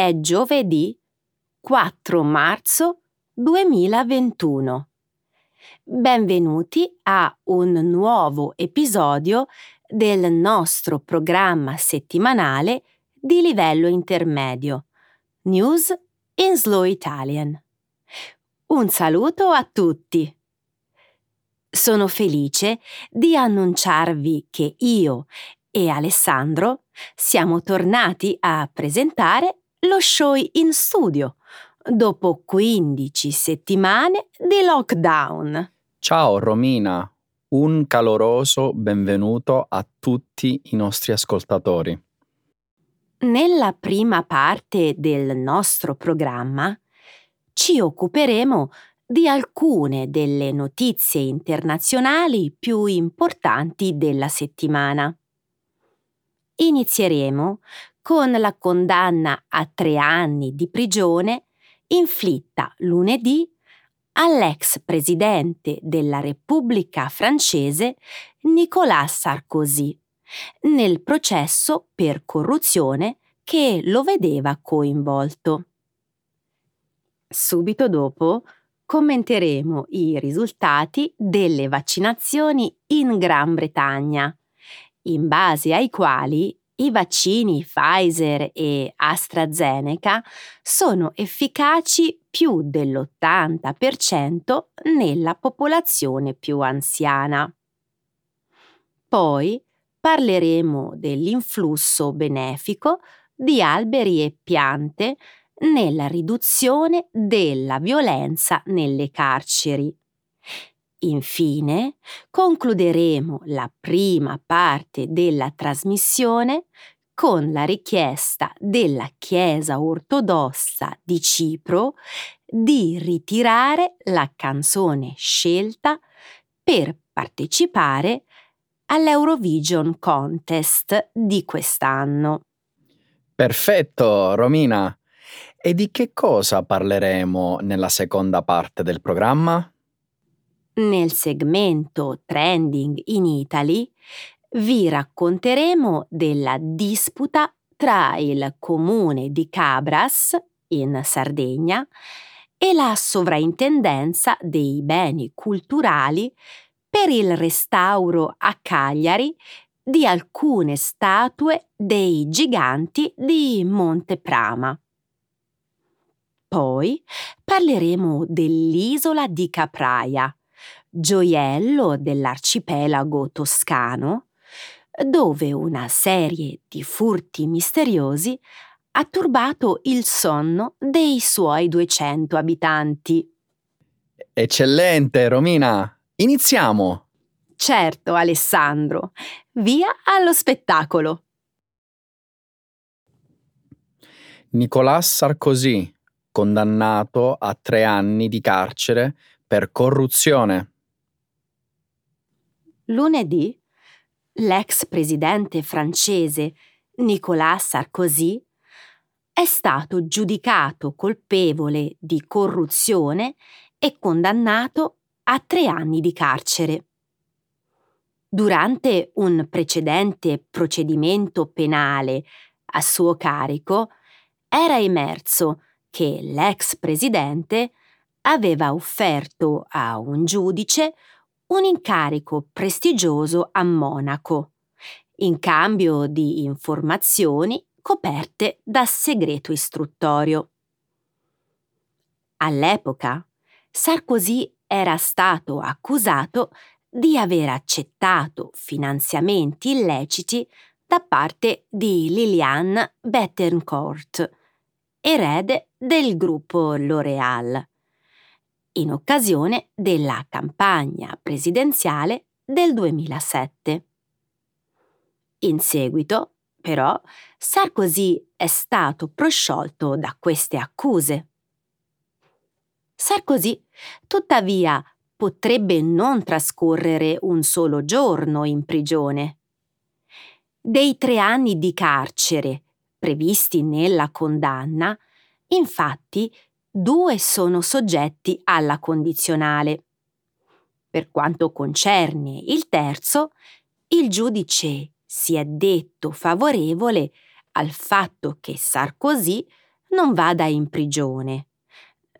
È giovedì 4 marzo 2021. Benvenuti a un nuovo episodio del nostro programma settimanale di livello intermedio, News in Slow Italian. Un saluto a tutti! Sono felice di annunciarvi che io e Alessandro siamo tornati a presentare lo show in studio dopo 15 settimane di lockdown. Ciao Romina, un caloroso benvenuto a tutti i nostri ascoltatori. Nella prima parte del nostro programma ci occuperemo di alcune delle notizie internazionali più importanti della settimana. Inizieremo con la condanna a tre anni di prigione inflitta lunedì all'ex presidente della Repubblica francese Nicolas Sarkozy nel processo per corruzione che lo vedeva coinvolto. Subito dopo commenteremo i risultati delle vaccinazioni in Gran Bretagna, in base ai quali i vaccini Pfizer e AstraZeneca sono efficaci più dell'80% nella popolazione più anziana. Poi parleremo dell'influsso benefico di alberi e piante nella riduzione della violenza nelle carceri. Infine, concluderemo la prima parte della trasmissione con la richiesta della Chiesa ortodossa di Cipro di ritirare la canzone scelta per partecipare all'Eurovision Contest di quest'anno. Perfetto, Romina. E di che cosa parleremo nella seconda parte del programma? Nel segmento Trending in Italy vi racconteremo della disputa tra il comune di Cabras, in Sardegna, e la sovrintendenza dei beni culturali per il restauro a Cagliari di alcune statue dei giganti di Monte Prama. Poi parleremo dell'isola di Capraia, gioiello dell'arcipelago toscano, dove una serie di furti misteriosi ha turbato il sonno dei suoi 200 abitanti. Eccellente, Romina! Iniziamo! Certo, Alessandro. Via allo spettacolo. Nicolas Sarkozy, condannato a tre anni di carcere per corruzione. Lunedì, l'ex presidente francese Nicolas Sarkozy è stato giudicato colpevole di corruzione e condannato a tre anni di carcere. Durante un precedente procedimento penale a suo carico era emerso che l'ex presidente aveva offerto a un giudice un incarico prestigioso a Monaco, in cambio di informazioni coperte da segreto istruttorio. All'epoca, Sarkozy era stato accusato di aver accettato finanziamenti illeciti da parte di Liliane Bettencourt, erede del gruppo L'Oréal, in occasione della campagna presidenziale del 2007. In seguito, però, Sarkozy è stato prosciolto da queste accuse. Sarkozy, tuttavia, potrebbe non trascorrere un solo giorno in prigione. Dei tre anni di carcere previsti nella condanna, infatti due sono soggetti alla condizionale. Per quanto concerne il terzo, il giudice si è detto favorevole al fatto che Sarkozy non vada in prigione,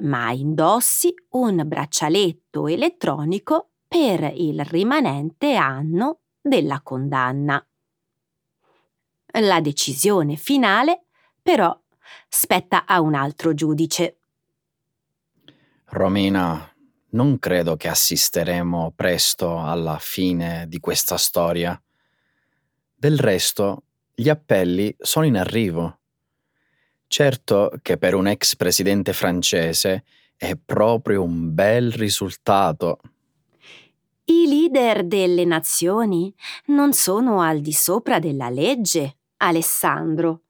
ma indossi un braccialetto elettronico per il rimanente anno della condanna. La decisione finale, però, spetta a un altro giudice. Romina, non credo che assisteremo presto alla fine di questa storia. Del resto, gli appelli sono in arrivo. Certo che per un ex presidente francese è proprio un bel risultato. I leader delle nazioni non sono al di sopra della legge, Alessandro.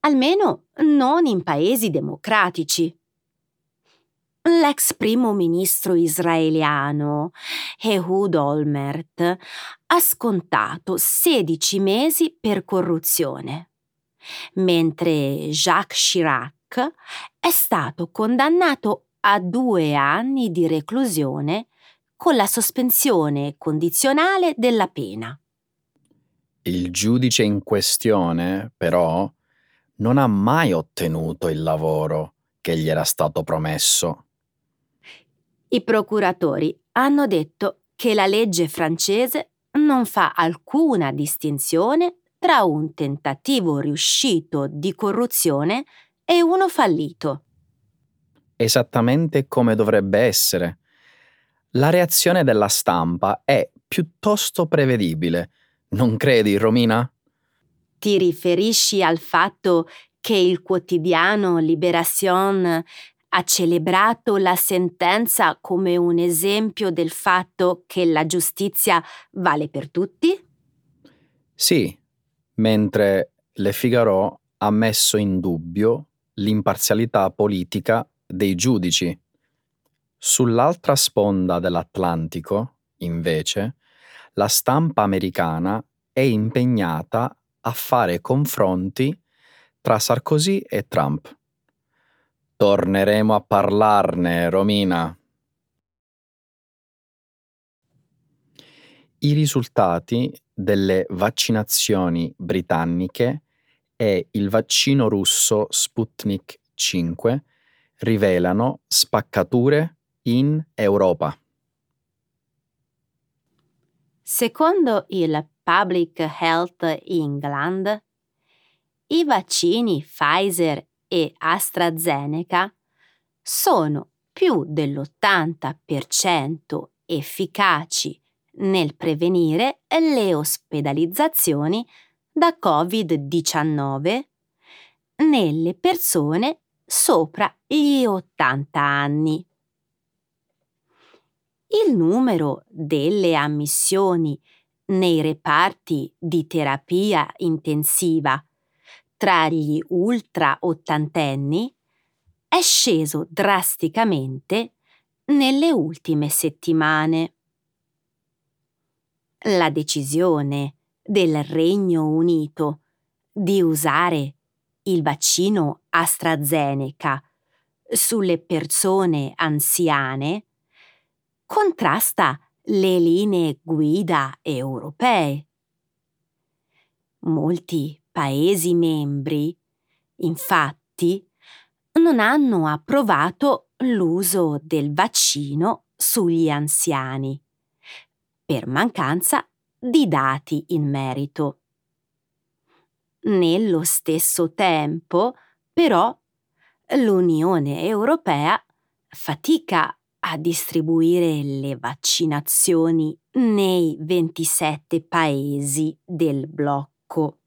Almeno non in paesi democratici. L'ex primo ministro israeliano Ehud Olmert ha scontato 16 mesi per corruzione, mentre Jacques Chirac è stato condannato a due anni di reclusione con la sospensione condizionale della pena. Il giudice in questione, però, non ha mai ottenuto il lavoro che gli era stato promesso. I procuratori hanno detto che la legge francese non fa alcuna distinzione tra un tentativo riuscito di corruzione e uno fallito. Esattamente come dovrebbe essere. La reazione della stampa è piuttosto prevedibile, non credi, Romina? Ti riferisci al fatto che il quotidiano Libération ha celebrato la sentenza come un esempio del fatto che la giustizia vale per tutti? Sì, mentre Le Figaro ha messo in dubbio l'imparzialità politica dei giudici. Sull'altra sponda dell'Atlantico, invece, la stampa americana è impegnata a fare confronti tra Sarkozy e Trump. Torneremo a parlarne, Romina. I risultati delle vaccinazioni britanniche e il vaccino russo Sputnik 5 rivelano spaccature in Europa. Secondo il Public Health England, i vaccini Pfizer e AstraZeneca sono più dell'80% efficaci nel prevenire le ospedalizzazioni da Covid-19 nelle persone sopra gli 80 anni. Il numero delle ammissioni nei reparti di terapia intensiva tra gli ultra ottantenni è sceso drasticamente nelle ultime settimane. La decisione del Regno Unito di usare il vaccino AstraZeneca sulle persone anziane contrasta le linee guida europee. Molti Paesi membri, infatti, non hanno approvato l'uso del vaccino sugli anziani, per mancanza di dati in merito. Nello stesso tempo, però, l'Unione Europea fatica a distribuire le vaccinazioni nei 27 paesi del blocco.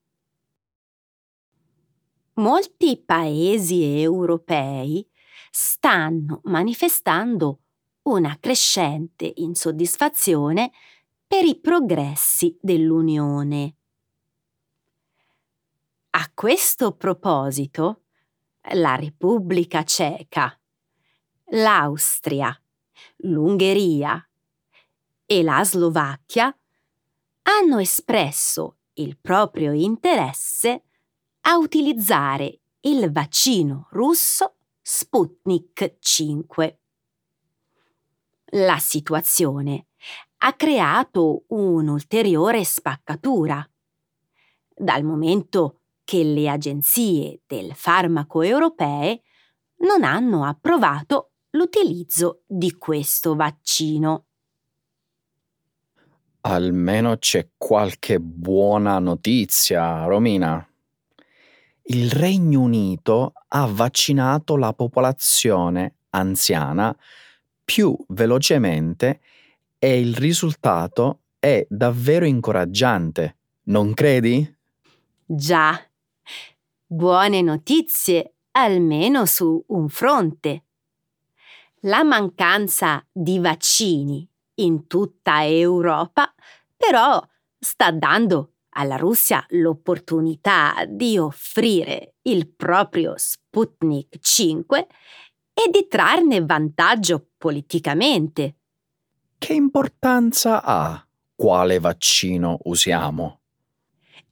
Molti paesi europei stanno manifestando una crescente insoddisfazione per i progressi dell'Unione. A questo proposito, la Repubblica Ceca, l'Austria, l'Ungheria e la Slovacchia hanno espresso il proprio interesse a utilizzare il vaccino russo Sputnik 5. La situazione ha creato un'ulteriore spaccatura, dal momento che le agenzie del farmaco europee non hanno approvato l'utilizzo di questo vaccino. Almeno c'è qualche buona notizia, Romina. Il Regno Unito ha vaccinato la popolazione anziana più velocemente e il risultato è davvero incoraggiante, non credi? Già, buone notizie almeno su un fronte. La mancanza di vaccini in tutta Europa però sta dando alla Russia l'opportunità di offrire il proprio Sputnik 5 e di trarne vantaggio politicamente. Che importanza ha quale vaccino usiamo?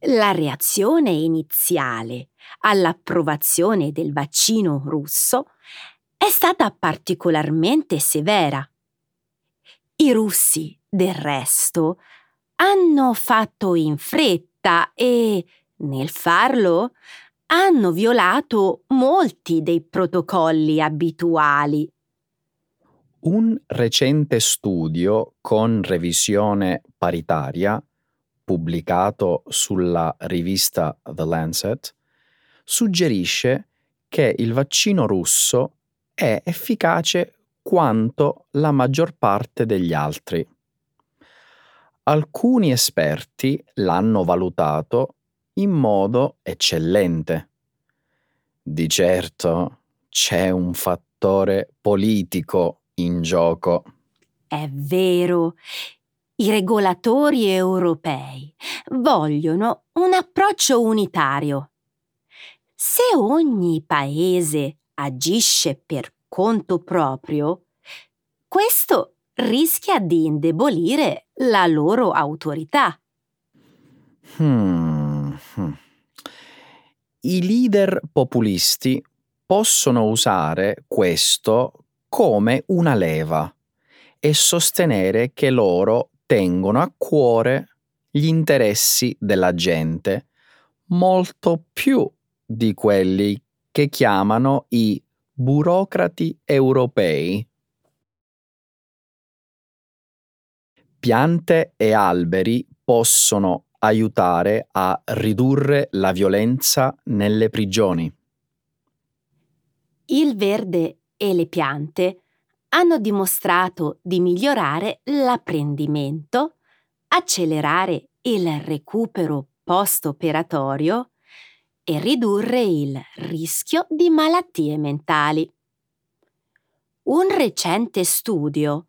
La reazione iniziale all'approvazione del vaccino russo è stata particolarmente severa. I russi, del resto, hanno fatto in fretta e, nel farlo, hanno violato molti dei protocolli abituali. Un recente studio con revisione paritaria, pubblicato sulla rivista The Lancet, suggerisce che il vaccino russo è efficace quanto la maggior parte degli altri. Alcuni esperti l'hanno valutato in modo eccellente. Di certo c'è un fattore politico in gioco. È vero. I regolatori europei vogliono un approccio unitario. Se ogni paese agisce per conto proprio, questo rischia di indebolire la loro autorità. Hmm. I leader populisti possono usare questo come una leva e sostenere che loro tengono a cuore gli interessi della gente molto più di quelli che chiamano i burocrati europei. Piante e alberi possono aiutare a ridurre la violenza nelle prigioni. Il verde e le piante hanno dimostrato di migliorare l'apprendimento, accelerare il recupero post-operatorio e ridurre il rischio di malattie mentali. Un recente studio,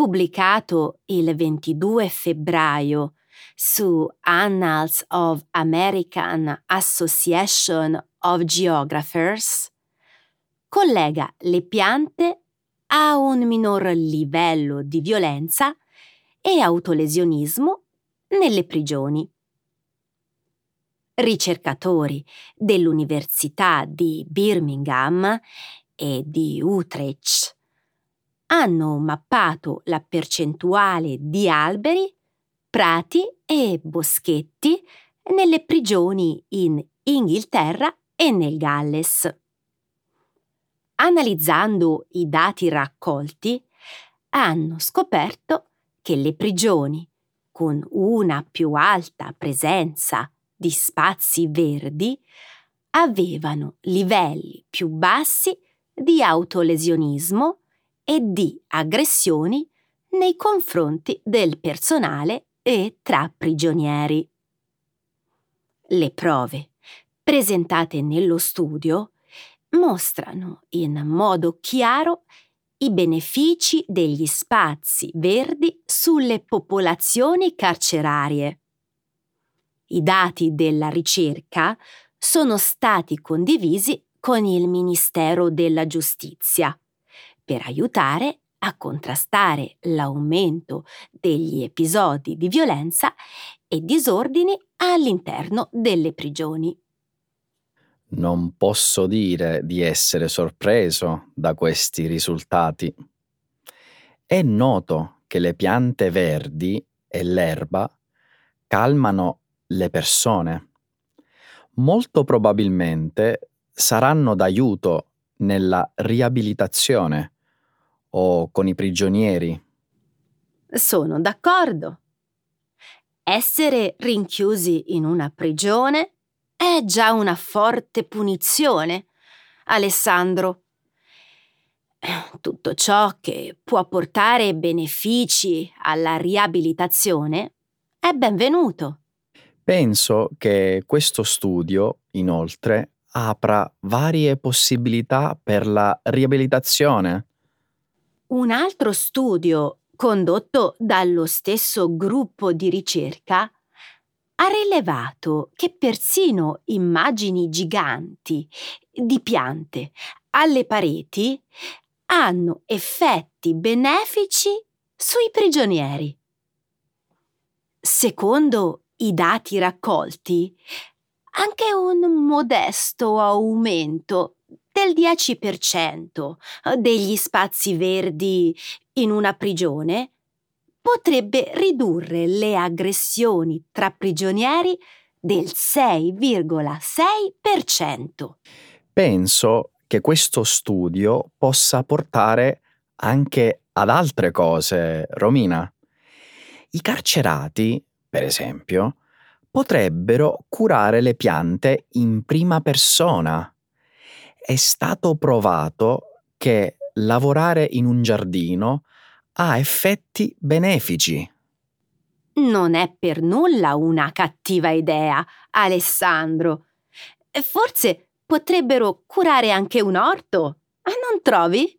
pubblicato il 22 febbraio su Annals of American Association of Geographers, collega le piante a un minor livello di violenza e autolesionismo nelle prigioni. Ricercatori dell'Università di Birmingham e di Utrecht hanno mappato la percentuale di alberi, prati e boschetti nelle prigioni in Inghilterra e nel Galles. Analizzando i dati raccolti, hanno scoperto che le prigioni con una più alta presenza di spazi verdi avevano livelli più bassi di autolesionismo e di aggressioni nei confronti del personale e tra prigionieri. Le prove presentate nello studio mostrano in modo chiaro i benefici degli spazi verdi sulle popolazioni carcerarie. I dati della ricerca sono stati condivisi con il Ministero della Giustizia per aiutare a contrastare l'aumento degli episodi di violenza e disordini all'interno delle prigioni. Non posso dire di essere sorpreso da questi risultati. È noto che le piante verdi e l'erba calmano le persone. molto probabilmente saranno d'aiuto nella riabilitazione o con i prigionieri. Sono d'accordo. Essere rinchiusi in una prigione è già una forte punizione, Alessandro. Tutto ciò che può portare benefici alla riabilitazione è benvenuto. Penso che questo studio, inoltre, apra varie possibilità per la riabilitazione. Un altro studio condotto dallo stesso gruppo di ricerca ha rilevato che persino immagini giganti di piante alle pareti hanno effetti benefici sui prigionieri. Secondo i dati raccolti, anche un modesto aumento del 10% degli spazi verdi in una prigione potrebbe ridurre le aggressioni tra prigionieri del 6,6%. Penso che questo studio possa portare anche ad altre cose, Romina. I carcerati, per esempio, potrebbero curare le piante in prima persona. È stato provato che lavorare in un giardino ha effetti benefici. Non è per nulla una cattiva idea, Alessandro. Forse potrebbero curare anche un orto, non trovi?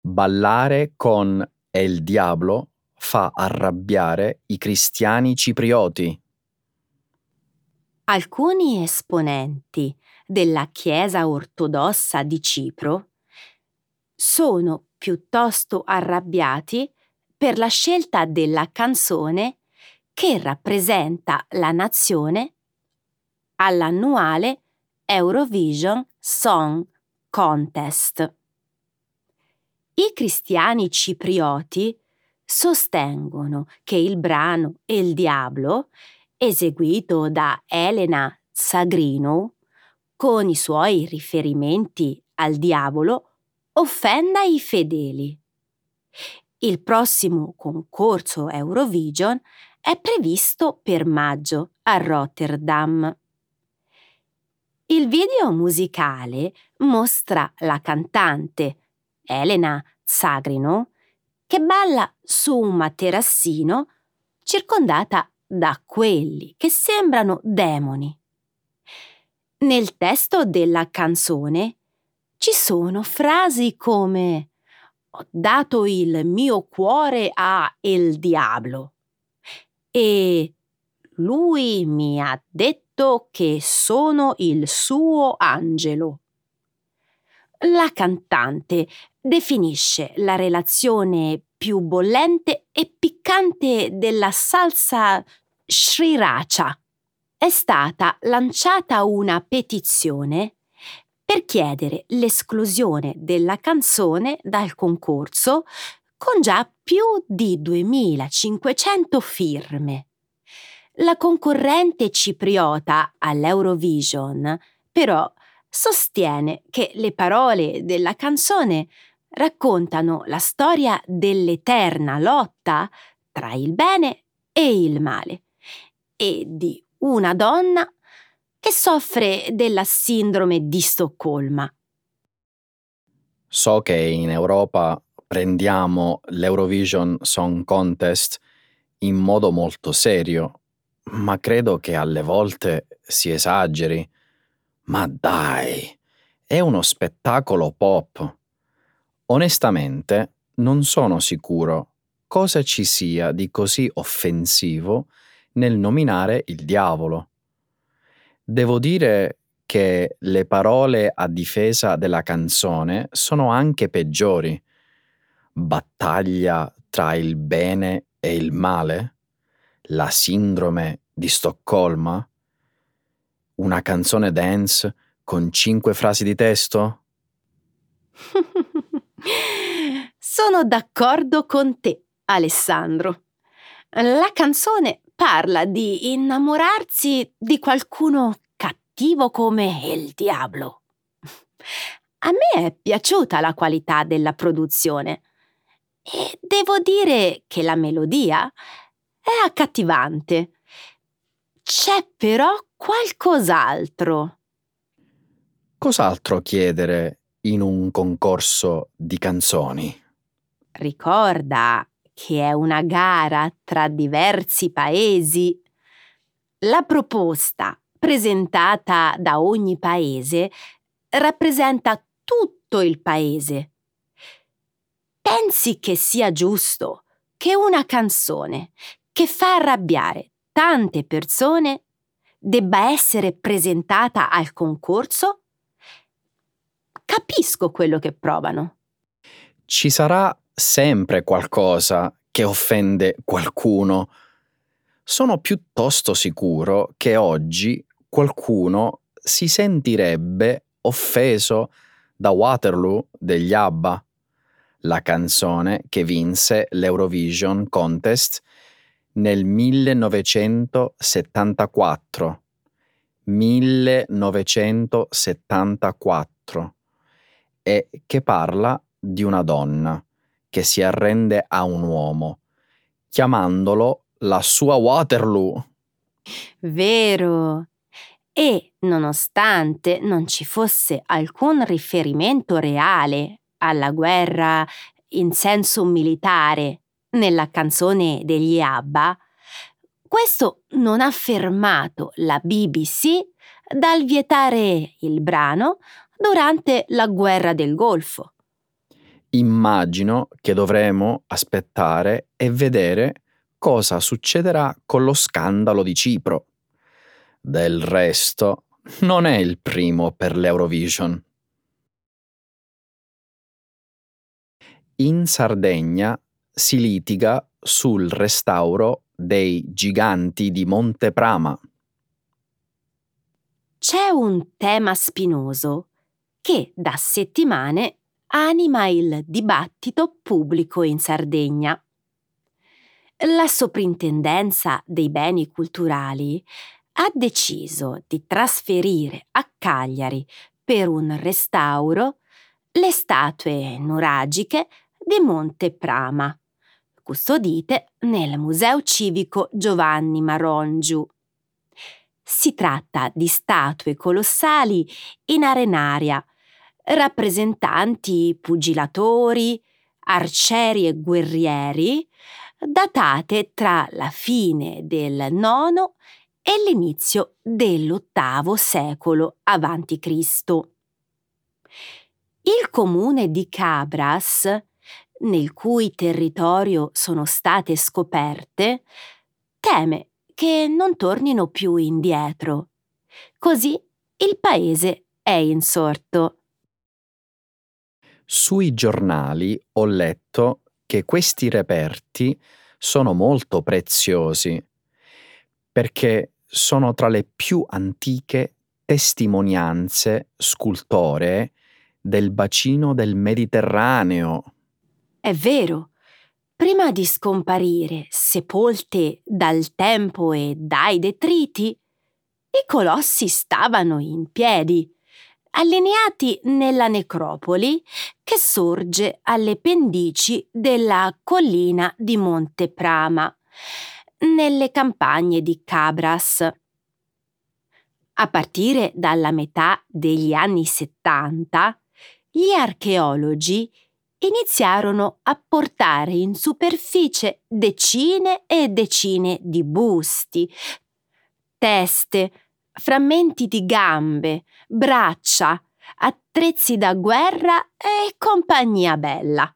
Ballare con El Diablo fa arrabbiare i cristiani ciprioti. Alcuni esponenti della Chiesa ortodossa di Cipro sono piuttosto arrabbiati per la scelta della canzone che rappresenta la nazione all'annuale Eurovision Song Contest. I cristiani ciprioti sostengono che il brano El Diablo, eseguito da Elena Sagrino, con i suoi riferimenti al diavolo, offenda i fedeli. Il prossimo concorso Eurovision è previsto per maggio a Rotterdam. Il video musicale mostra la cantante Elena Zagrino che balla su un materassino circondata da quelli che sembrano demoni. Nel testo della canzone ci sono frasi come Ho dato il mio cuore a El Diablo e lui mi ha detto che sono il suo angelo. La cantante definisce la relazione più bollente e piccante della salsa sriracha. È stata lanciata una petizione per chiedere l'esclusione della canzone dal concorso con già più di 2500 firme. La concorrente cipriota all'Eurovision, però, sostiene che le parole della canzone raccontano la storia dell'eterna lotta tra il bene e il male e di una donna che soffre della sindrome di Stoccolma. So che in Europa prendiamo l'Eurovision Song Contest in modo molto serio, ma credo che alle volte si esageri. Ma dai, è uno spettacolo pop. Onestamente, non sono sicuro cosa ci sia di così offensivo nel nominare il diavolo. Devo dire che le parole a difesa della canzone sono anche peggiori. Battaglia tra il bene e il male? La sindrome di Stoccolma? Una canzone dance con cinque frasi di testo? Sono d'accordo con te, Alessandro. La canzone parla di innamorarsi di qualcuno cattivo come il diavolo. A me è piaciuta la qualità della produzione e devo dire che la melodia è accattivante. C'è però qualcos'altro. Cos'altro chiedere in un concorso di canzoni? Ricorda che è una gara tra diversi paesi. La proposta presentata da ogni paese rappresenta tutto il paese. Pensi che sia giusto che una canzone che fa arrabbiare tante persone debba essere presentata al concorso? Capisco quello che provano. Ci sarà sempre qualcosa che offende qualcuno. Sono piuttosto sicuro che oggi qualcuno si sentirebbe offeso da Waterloo degli ABBA, la canzone che vinse l'Eurovision Contest nel 1974. 1974 e che parla di una donna che si arrende a un uomo, chiamandolo la sua Waterloo. Vero. E nonostante non ci fosse alcun riferimento reale alla guerra in senso militare nella canzone degli ABBA, questo non ha fermato la BBC dal vietare il brano durante la guerra del Golfo. Immagino che dovremo aspettare e vedere cosa succederà con lo scandalo di Cipro. Del resto, non è il primo per l'Eurovision. In Sardegna si litiga sul restauro dei giganti di Monte Prama. C'è un tema spinoso che da settimane anima il dibattito pubblico in Sardegna. La Soprintendenza dei beni culturali ha deciso di trasferire a Cagliari per un restauro le statue nuragiche di Monte Prama, custodite nel Museo Civico Giovanni Marongiu. Si tratta di statue colossali in arenaria, rappresentanti pugilatori, arcieri e guerrieri, datate tra la fine del IX e l'inizio dell'VIII secolo a.C. Il comune di Cabras, nel cui territorio sono state scoperte, teme che non tornino più indietro. Così il paese è insorto. Sui giornali ho letto che questi reperti sono molto preziosi perché sono tra le più antiche testimonianze scultoree del bacino del Mediterraneo. È vero. Prima di scomparire, sepolte dal tempo e dai detriti, i colossi stavano in piedi allineati nella necropoli che sorge alle pendici della collina di Monte Prama, nelle campagne di Cabras. A partire dalla metà degli anni 70, gli archeologi iniziarono a portare in superficie decine e decine di busti, teste, frammenti di gambe, braccia, attrezzi da guerra e compagnia bella.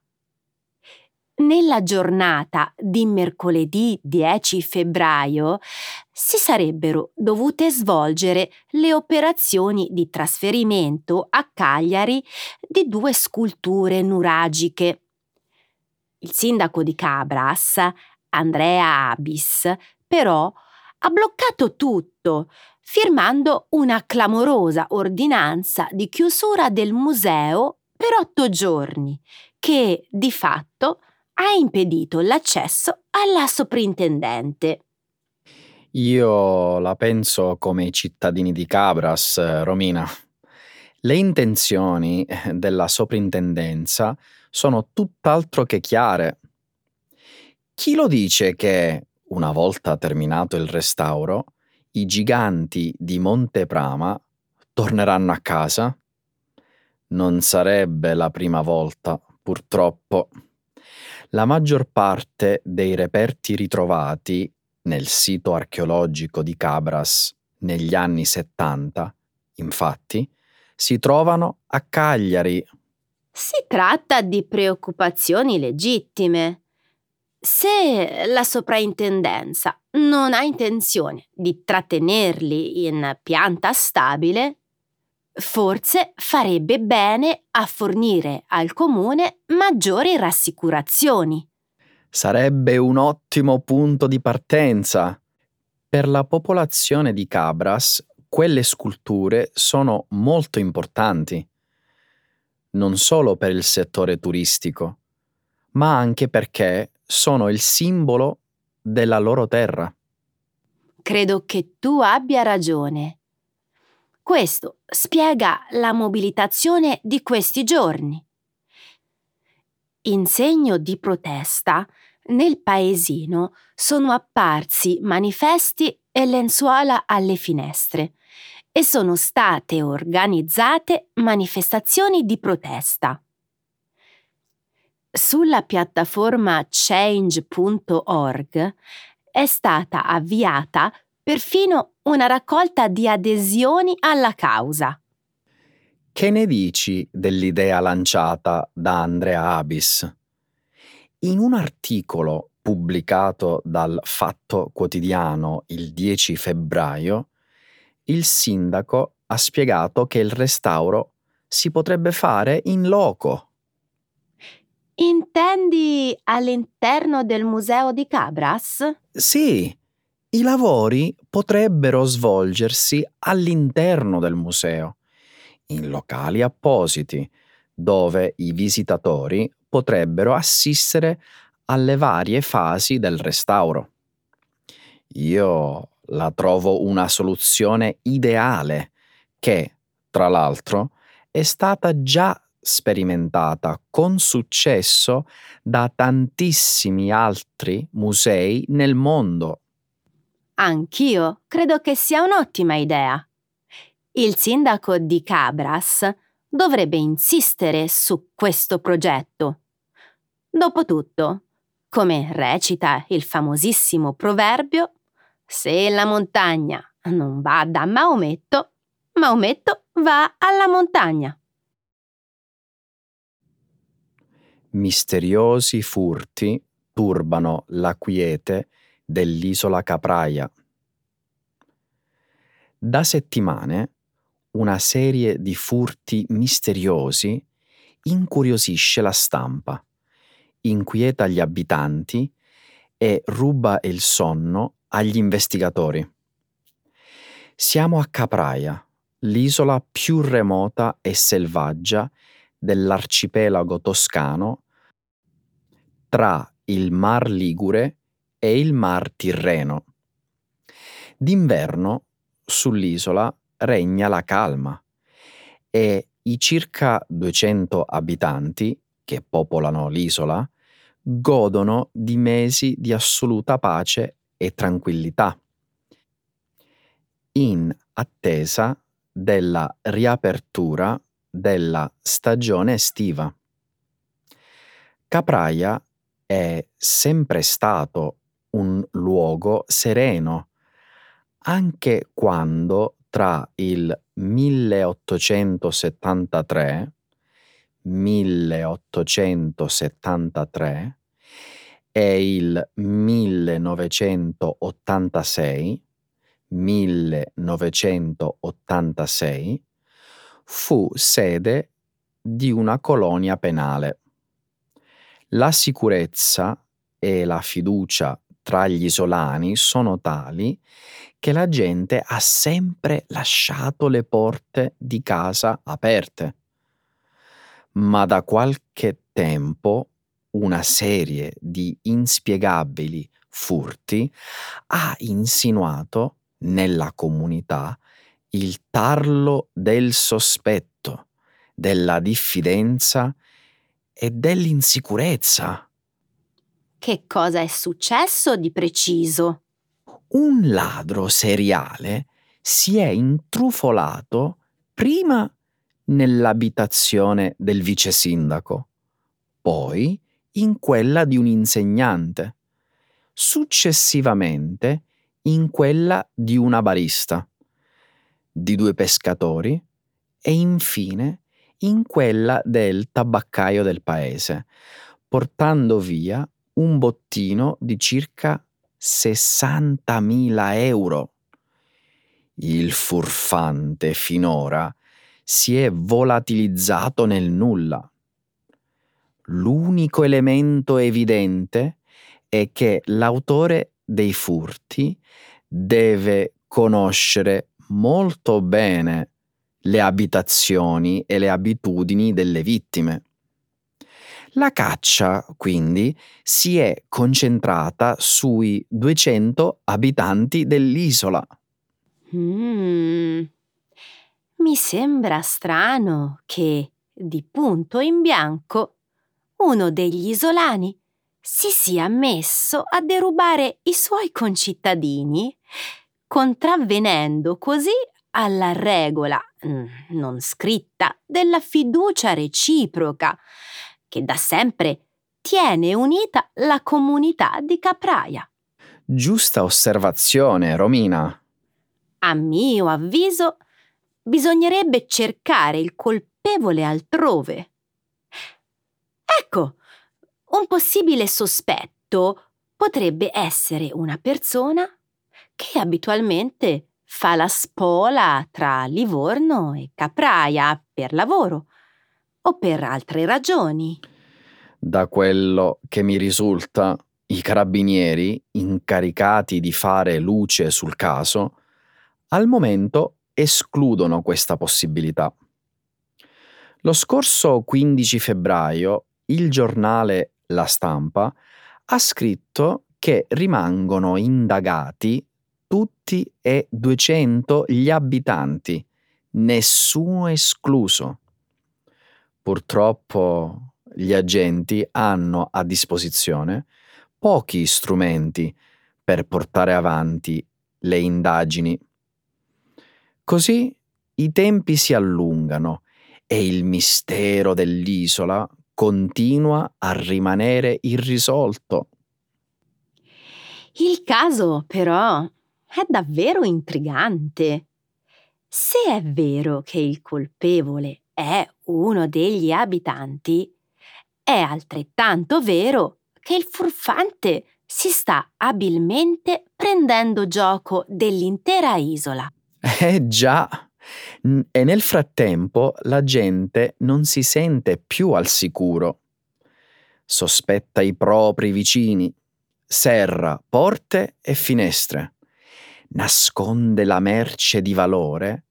Nella giornata di mercoledì 10 febbraio si sarebbero dovute svolgere le operazioni di trasferimento a Cagliari di due sculture nuragiche. Il sindaco di Cabras, Andrea Abis, però ha bloccato tutto, firmando una clamorosa ordinanza di chiusura del museo per otto giorni, che di fatto ha impedito l'accesso alla soprintendente. Io la penso come i cittadini di Cabras, Romina. Le intenzioni della soprintendenza sono tutt'altro che chiare. Chi lo dice che, una volta terminato il restauro, i giganti di Monte Prama torneranno a casa? Non sarebbe la prima volta, purtroppo. La maggior parte dei reperti ritrovati nel sito archeologico di Cabras negli anni 70, infatti, si trovano a Cagliari. Si tratta di preoccupazioni legittime. Se la soprintendenza non ha intenzione di trattenerli in pianta stabile, forse farebbe bene a fornire al comune maggiori rassicurazioni. Sarebbe un ottimo punto di partenza. Per la popolazione di Cabras, quelle sculture sono molto importanti, non solo per il settore turistico, ma anche perché sono il simbolo della loro terra. Credo che tu abbia ragione. Questo spiega la mobilitazione di questi giorni. In segno di protesta, nel paesino sono apparsi manifesti e lenzuola alle finestre e sono state organizzate manifestazioni di protesta. Sulla piattaforma change.org è stata avviata perfino una raccolta di adesioni alla causa. Che ne dici dell'idea lanciata da Andrea Abis? In un articolo pubblicato dal Fatto Quotidiano il 10 febbraio, il sindaco ha spiegato che il restauro si potrebbe fare in loco. Intendi all'interno del museo di Cabras? Sì, i lavori potrebbero svolgersi all'interno del museo, in locali appositi, dove i visitatori potrebbero assistere alle varie fasi del restauro. Io la trovo una soluzione ideale che, tra l'altro, è stata già sperimentata con successo da tantissimi altri musei nel mondo. Anch'io credo che sia un'ottima idea. Il sindaco di Cabras dovrebbe insistere su questo progetto. Dopotutto, come recita il famosissimo proverbio, se la montagna non va da Maometto, Maometto va alla montagna. Misteriosi furti turbano la quiete dell'isola Capraia. Da settimane una serie di furti misteriosi incuriosisce la stampa, inquieta gli abitanti e ruba il sonno agli investigatori. Siamo a Capraia, l'isola più remota e selvaggia dell'arcipelago toscano tra il Mar Ligure e il Mar Tirreno. D'inverno sull'isola regna la calma e i circa 200 abitanti che popolano l'isola godono di mesi di assoluta pace e tranquillità, in attesa della riapertura della stagione estiva. Capraia è sempre stato un luogo sereno, anche quando tra il 1873 1873 e il 1986 1986 fu sede di una colonia penale. La sicurezza e la fiducia tra gli isolani sono tali che la gente ha sempre lasciato le porte di casa aperte. Ma da qualche tempo una serie di inspiegabili furti, ha insinuato nella comunità il tarlo del sospetto, della diffidenza e dell'insicurezza. Che cosa è successo di preciso? Un ladro seriale si è intrufolato prima nell'abitazione del vice sindaco, poi in quella di un insegnante, successivamente in quella di una barista, di due pescatori e infine in quella del tabaccaio del paese, portando via un bottino di circa 60.000 euro. Il furfante finora si è volatilizzato nel nulla. L'unico elemento evidente è che l'autore dei furti deve conoscere molto bene le abitazioni e le abitudini delle vittime. La caccia, quindi, si è concentrata sui 200 abitanti dell'isola. Mm. Mi sembra strano che, di punto in bianco, uno degli isolani si sia messo a derubare i suoi concittadini, contravvenendo così alla regola mm, non scritta della fiducia reciproca che da sempre tiene unita la comunità di Capraia. Giusta osservazione, Romina. A mio avviso, bisognerebbe cercare il colpevole altrove. Ecco, un possibile sospetto potrebbe essere una persona che abitualmente fa la spola tra Livorno e Capraia per lavoro o per altre ragioni. Da quello che mi risulta, i carabinieri, incaricati di fare luce sul caso, al momento escludono questa possibilità. Lo scorso 15 febbraio il giornale La Stampa ha scritto che rimangono indagati tutti e 200 gli abitanti, nessuno escluso. Purtroppo gli agenti hanno a disposizione pochi strumenti per portare avanti le indagini. Così i tempi si allungano e il mistero dell'isola continua a rimanere irrisolto. Il caso, però, è davvero intrigante. Se è vero che il colpevole è uno degli abitanti, è altrettanto vero che il furfante si sta abilmente prendendo gioco dell'intera isola. Eh già. E nel frattempo la gente non si sente più al sicuro. Sospetta i propri vicini, serra porte e finestre, nasconde la merce di valore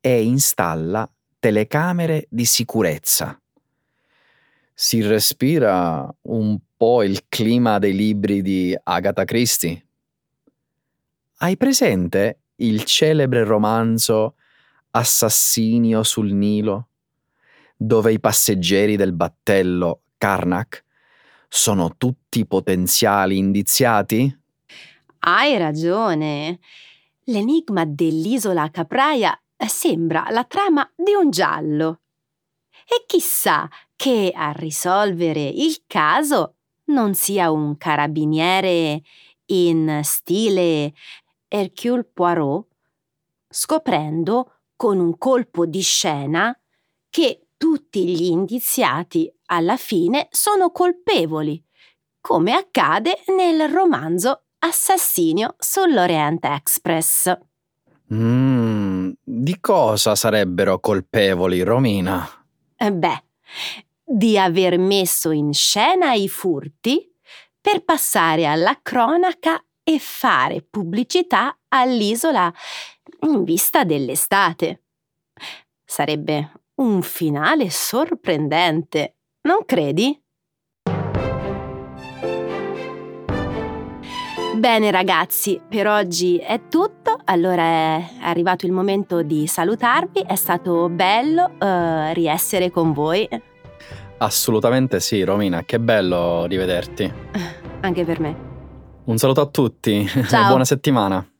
e installa telecamere di sicurezza. Si respira un po' il clima dei libri di Agatha Christie. Hai presente il celebre romanzo Assassinio sul Nilo, dove i passeggeri del battello Karnak sono tutti potenziali indiziati? Hai ragione. L'enigma dell'isola Capraia sembra la trama di un giallo. E chissà che a risolvere il caso non sia un carabiniere in stile Hercule Poirot, scoprendo con un colpo di scena che tutti gli indiziati alla fine sono colpevoli, come accade nel romanzo Assassinio sull'Orient Express. Mm, di cosa sarebbero colpevoli, Romina? Eh beh, di aver messo in scena i furti per passare alla cronaca e fare pubblicità all'isola in vista dell'estate. Sarebbe un finale sorprendente, non credi? Bene ragazzi, per oggi è tutto, allora è arrivato il momento di salutarvi, è stato bello uh, riessere con voi. Assolutamente sì, Romina, che bello rivederti. Anche per me. Un saluto a tutti Ciao. buona settimana.